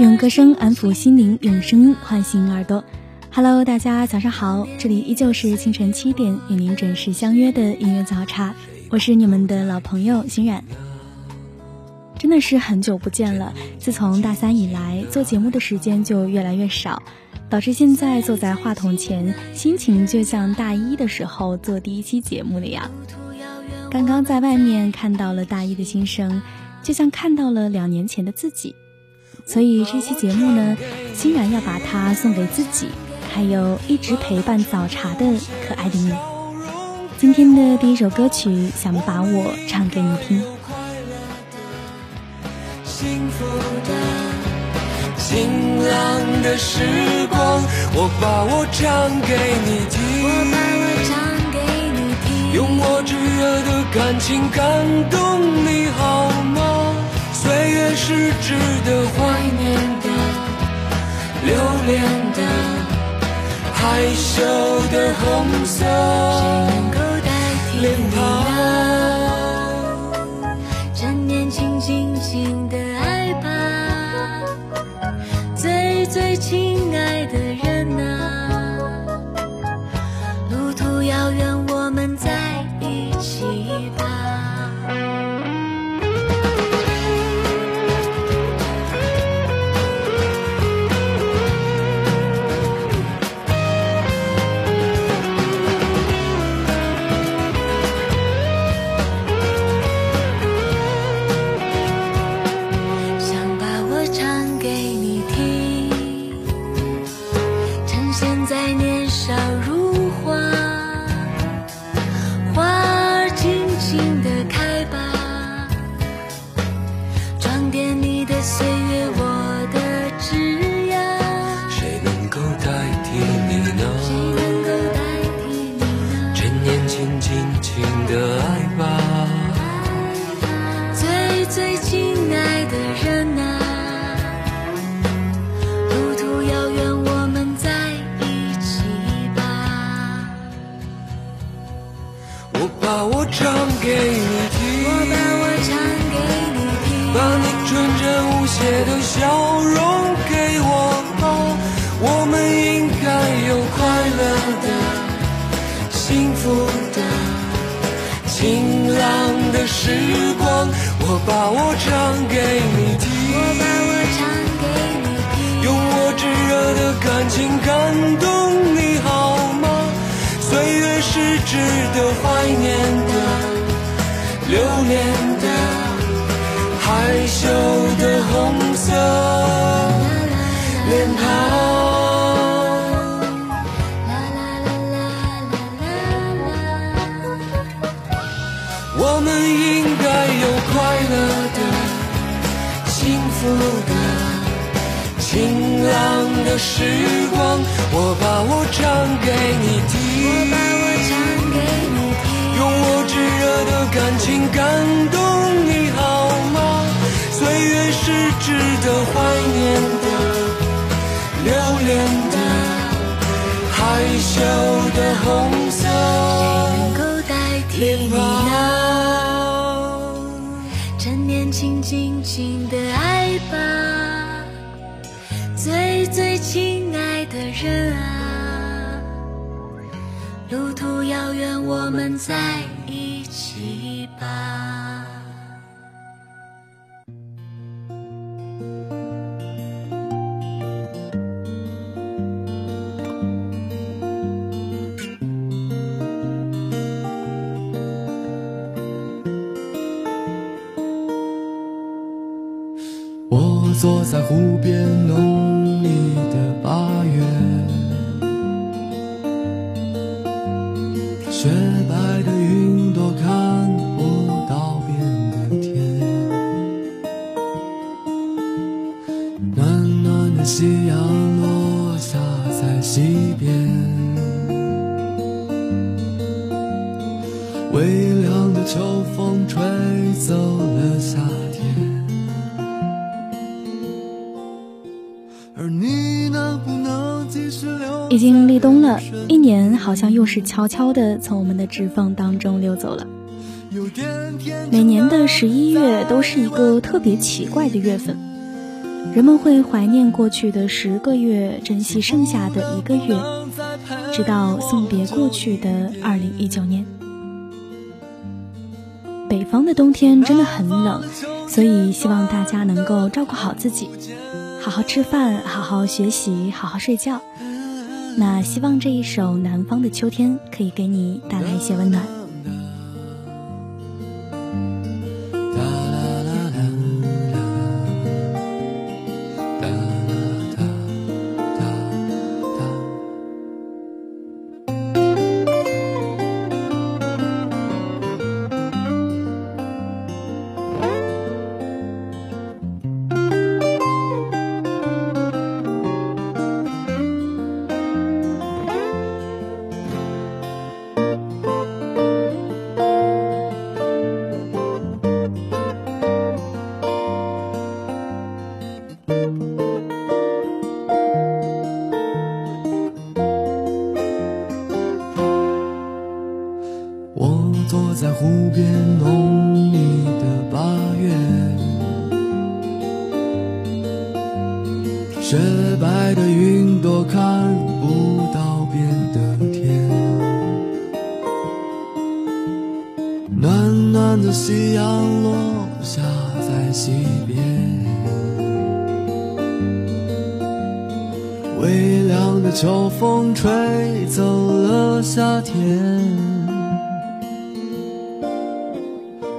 用歌声安抚心灵，用声音唤醒耳朵。Hello，大家早上好，这里依旧是清晨七点与您准时相约的音乐早茶，我是你们的老朋友欣冉。真的是很久不见了，自从大三以来，做节目的时间就越来越少，导致现在坐在话筒前，心情就像大一的时候做第一期节目那样。刚刚在外面看到了大一的新生，就像看到了两年前的自己。所以这期节目呢，欣然要把它送给自己，还有一直陪伴早茶的可爱的你。今天的第一首歌曲，想把我唱给你听。幸福的、晴朗的时光，我把我唱给你听，我把我唱给你听，用我炙热的感情感动是值得怀念的、留恋的、害羞的红色脸庞。值得怀念的、留恋的、害羞的红色脸庞。啦啦啦啦啦啦啦。我们应该有快乐的、幸福的、晴朗的时光，我把我唱给你听，感情感动你好吗？岁月是值得怀念的、留恋的、害羞的红色能够代替你脸庞。趁年轻，尽情的爱吧，最最亲爱的人啊，路途遥远，我们在一起吧。已经立冬了，一年好像又是悄悄地从我们的指缝当中溜走了。每年的十一月都是一个特别奇怪的月份，人们会怀念过去的十个月，珍惜剩下的一个月，直到送别过去的二零一九年。北方的冬天真的很冷，所以希望大家能够照顾好自己，好好吃饭，好好学习，好好睡觉。那希望这一首《南方的秋天》可以给你带来一些温暖。风吹走了夏天，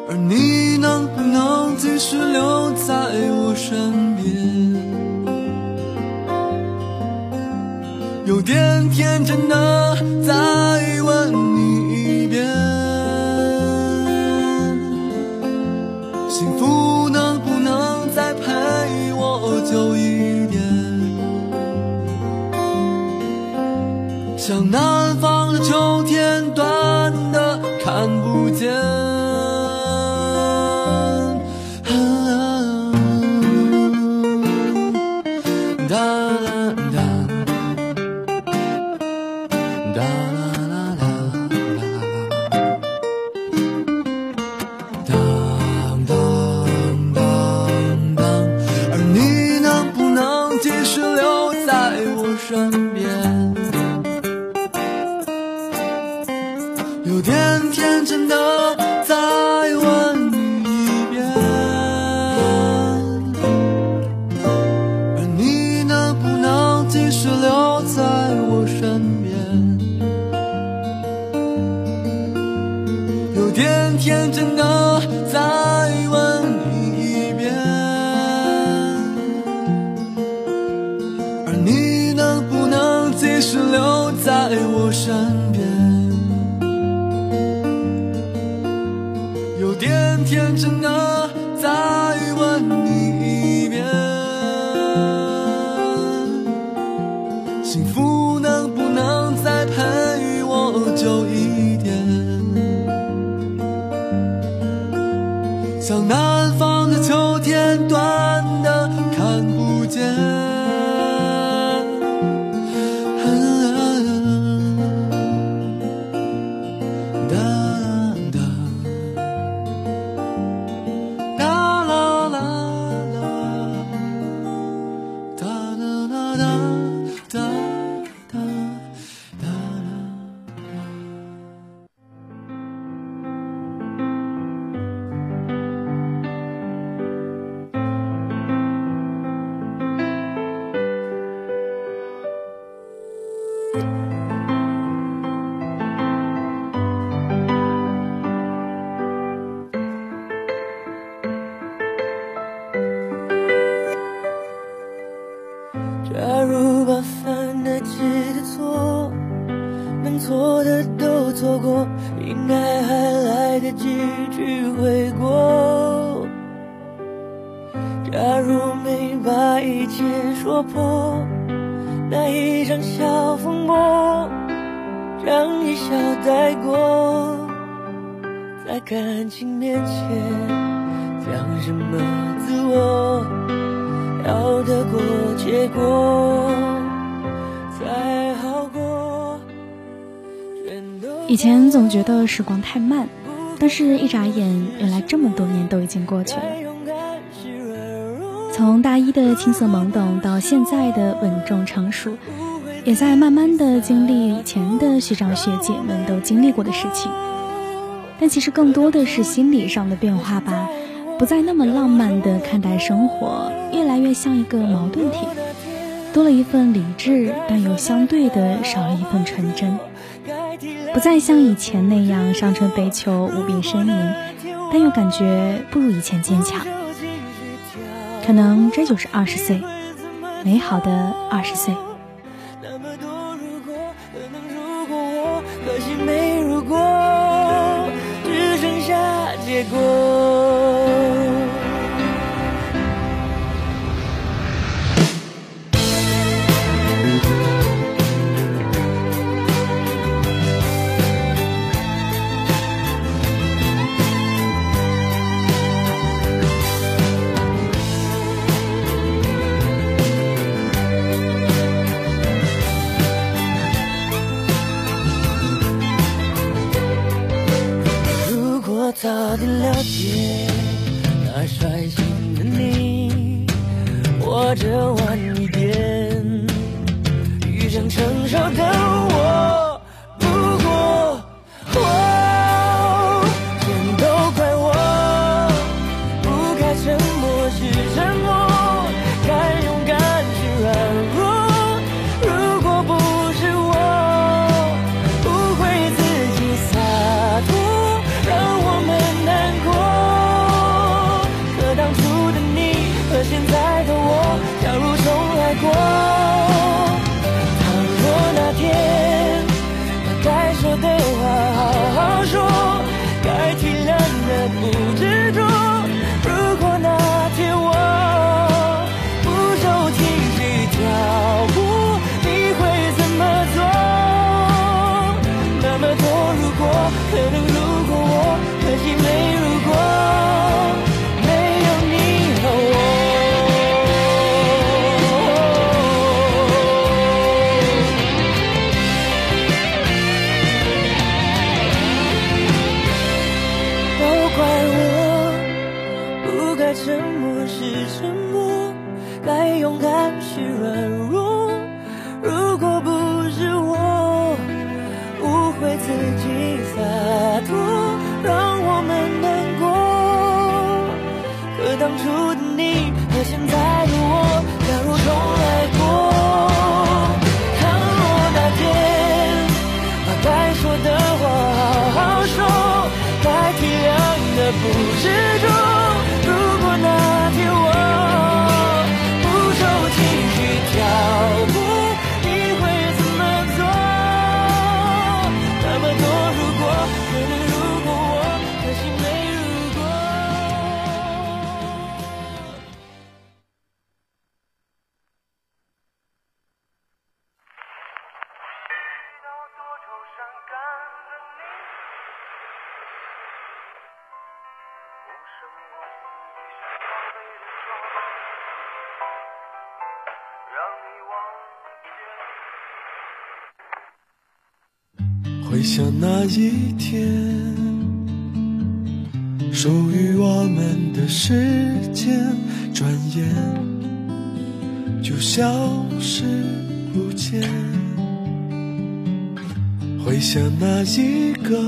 而你能不能继续留在我身边？有点天真的在南方的秋天，短的看不见。应该还来得及去悔过。假如没把一切说破，那一场小风波，让一笑带过，在感情面前，讲什么自我，要得过且过。以前总觉得时光太慢，但是一眨眼，原来这么多年都已经过去了。从大一的青涩懵懂到现在的稳重成熟，也在慢慢的经历以前的学长学姐们都经历过的事情。但其实更多的是心理上的变化吧，不再那么浪漫的看待生活，越来越像一个矛盾体，多了一份理智，但又相对的少了一份纯真，不再像以前那样伤春悲秋、无比呻吟，但又感觉不如以前坚强。可能这就是二十岁，美好的二十岁。早点了解那率性的你，或者晚一点遇上成回想那一天，属于我们的时间，转眼就消失不见。回想那一个，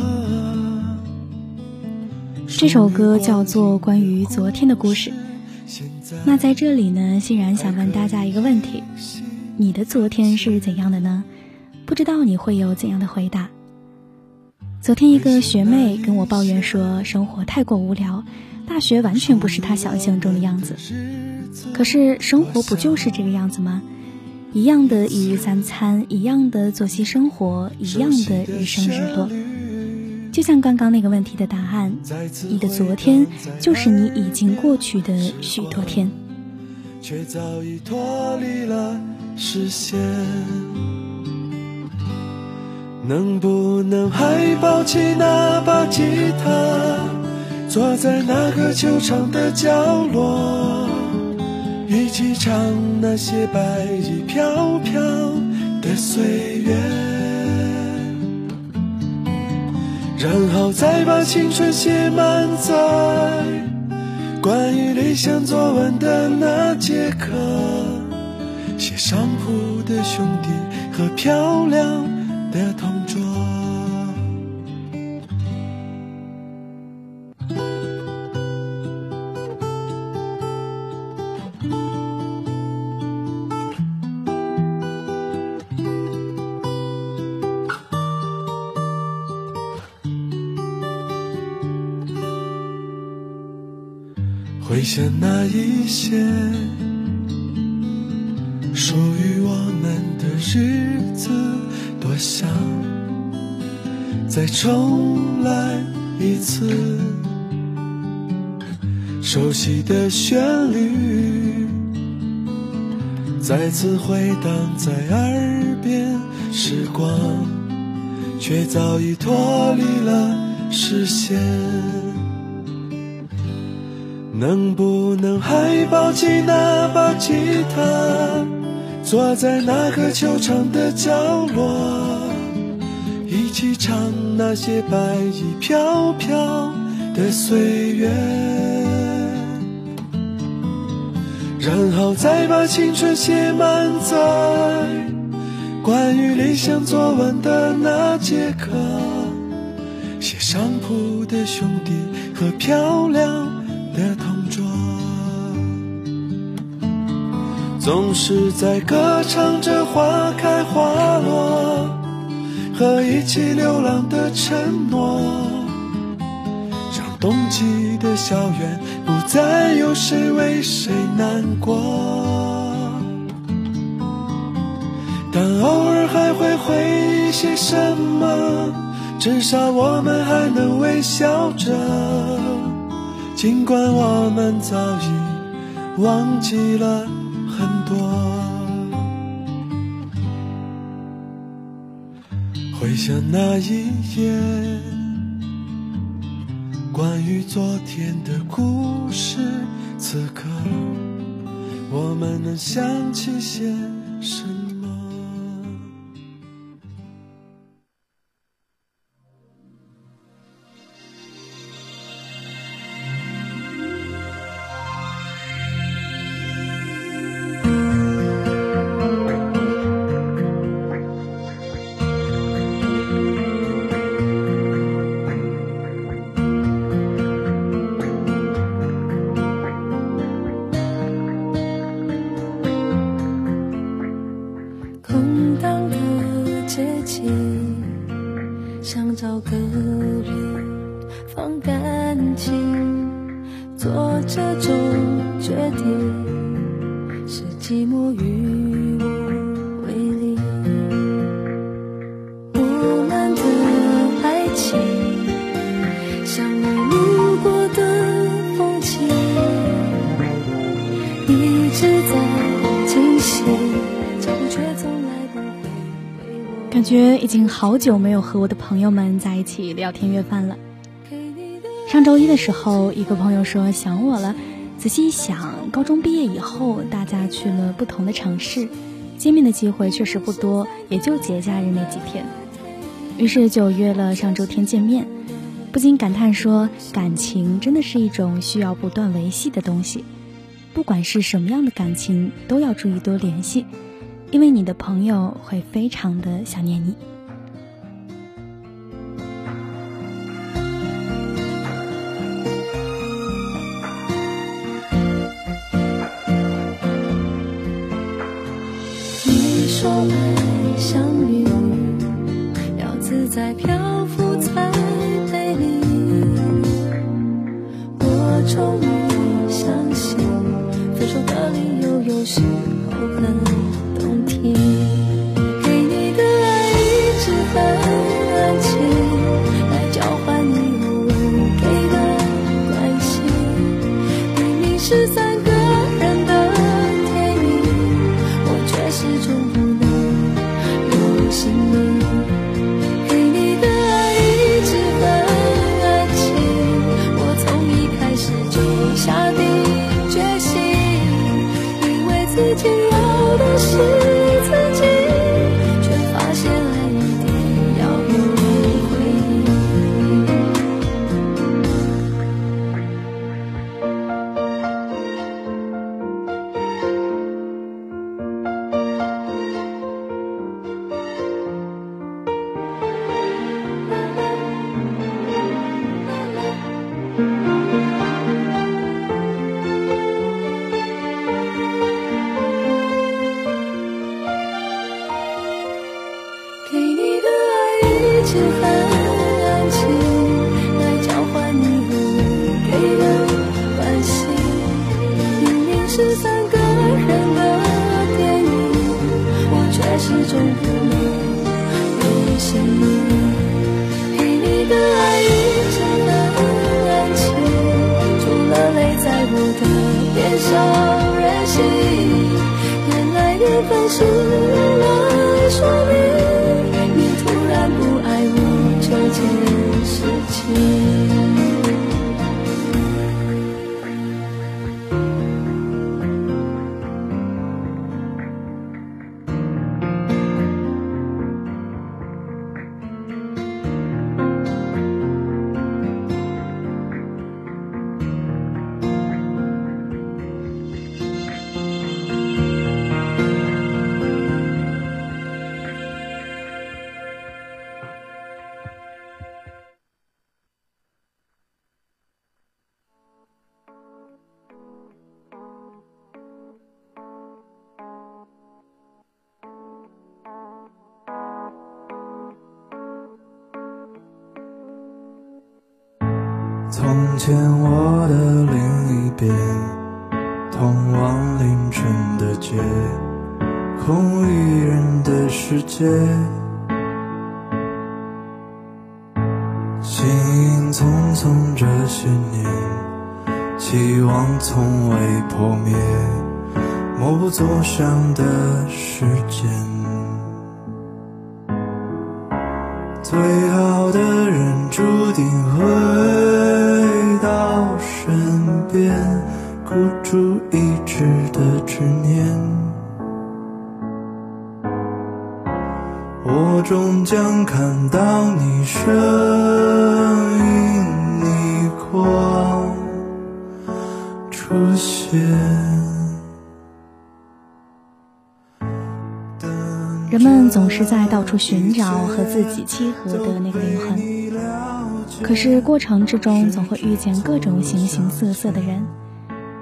这首歌叫做《关于昨天的故事》。那在这里呢，欣然想问大家一个问题：你的昨天是怎样的呢？不知道你会有怎样的回答。昨天一个学妹跟我抱怨说，生活太过无聊，大学完全不是她想象中的样子。可是生活不就是这个样子吗？一样的一日三餐，一样的作息生活，一样的日升日落。就像刚刚那个问题的答案，你的昨天就是你已经过去的许多天。却早已脱离了视线。能不能还抱起那把吉他，坐在那个球场的角落，一起唱那些白衣飘飘的岁月，然后再把青春写满在关于理想作文的那节课，写上铺的兄弟和漂亮的同桌。回想那一些再重来一次。熟悉的旋律再次回荡在耳边，时光却早已脱离了视线。能不能还抱起那把吉他，坐在那个球场的角落，起唱那些白衣飘飘的岁月，然后再把青春写满在关于理想作文的那节课，写上铺的兄弟和漂亮。的同桌，总是在歌唱着花开花落和一起流浪的承诺，让冬季的校园不再有谁为谁难过，但偶尔还会回忆些什么，至少我们还能微笑着。尽管我们早已忘记了很多，回想那一夜，关于昨天的故事，此刻我们能想起些什？你想找个人放感情做这种决定是寂寞与觉已经好久没有和我的朋友们在一起聊天约饭了。上周一的时候，一个朋友说想我了。仔细一想，高中毕业以后，大家去了不同的城市，见面的机会确实不多，也就节假日那几天。于是就约了上周天见面。不禁感叹说：“感情真的是一种需要不断维系的东西，不管是什么样的感情，都要注意多联系，因为你的朋友会非常的想念你。”以为自己要的是从前我的另一边，通往凌晨的街，空无一人的世界。行影匆匆这些年，期望从未破灭，默不作响的时间。最好的人注定会孤注一掷的执念。我终将看到你身影逆光出现。人们总是在到处寻找和自己契合的那个灵魂，可是过程之中总会遇见各种形形色色的人，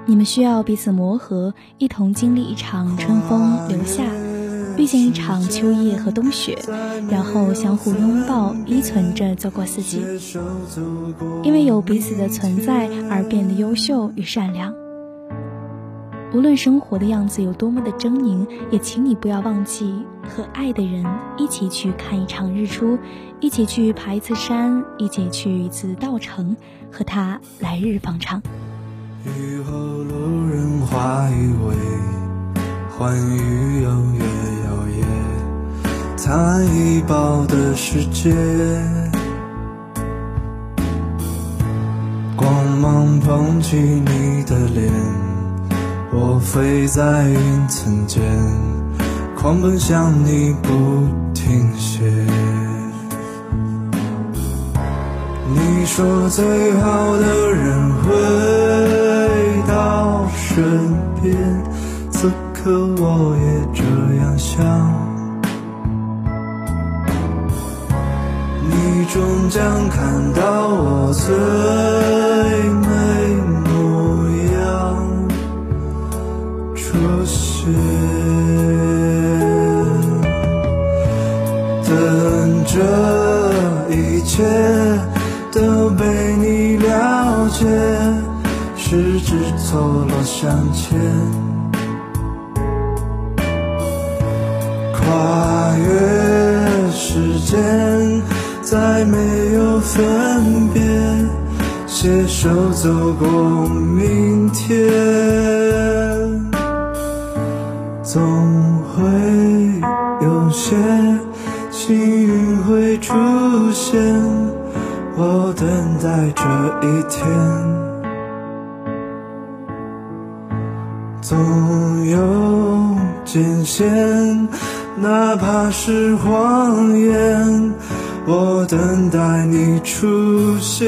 你们需要彼此磨合，一同经历一场春风留夏，遇见一场秋叶和冬雪，然后相互拥抱，依存着走过四季。因为有彼此的存在而变得优秀与善良。无论生活的样子有多么的狰狞，也请你不要忘记和爱的人一起去看一场日出，一起去爬一次山，一起去一次稻城，和他来日方长。雨后路人花依偎，欢愉又越摇曳，灿烂一抱的世界。光芒捧起你的脸，我飞在云层间，狂奔向你不停歇。你说最好的人回到身边，此刻我也这样想。你终将看到我最美模样出现，等这一切向前，跨越时间。再没有分别，携手走过明天，总会有些幸运会出现，我等待这一天，总有艰险，哪怕是谎言。我等待你出现，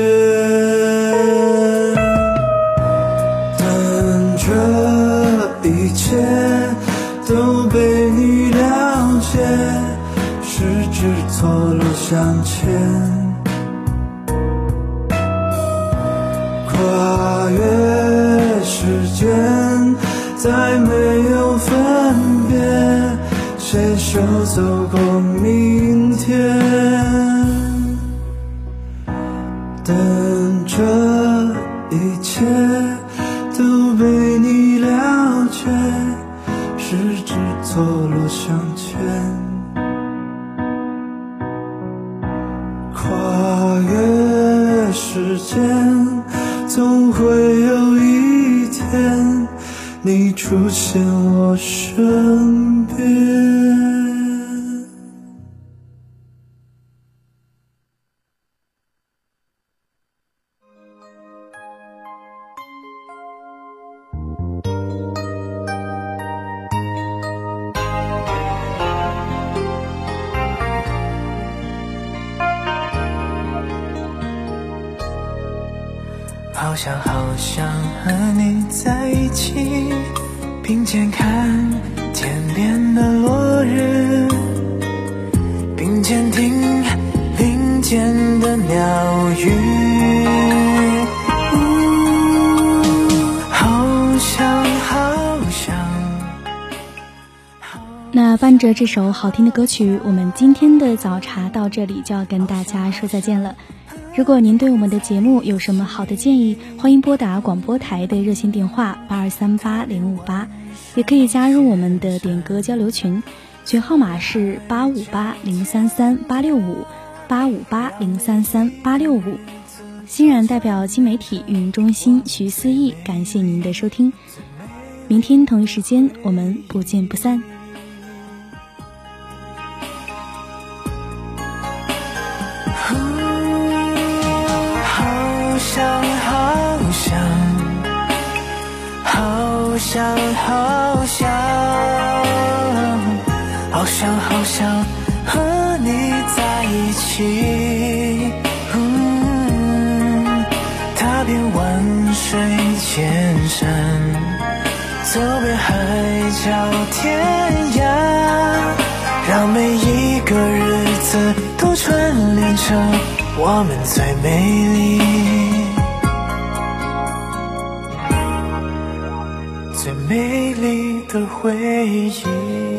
等这一切都被你了解，十指错落相牵，再没有分别，携手走过明天。等这一切出现我身边。好想好想和你在一起，并肩看天边的落日，并肩听林间的鸟语。好想好想。那伴着这首好听的歌曲，我们今天的早茶到这里就要跟大家说再见了。如果您对我们的节目有什么好的建议，欢迎拨打广播台的热线电话八二三八零五八，也可以加入我们的点歌交流群，群号码是八五八零三三八六五八五八零三三八六五。欣然代表新媒体运营中心徐思义，感谢您的收听，明天同一时间我们不见不散。想好想好想，好想好想好想和你在一起。踏遍万水千山，走遍海角天涯，让每一个日子都串联成我们。最美丽的回忆。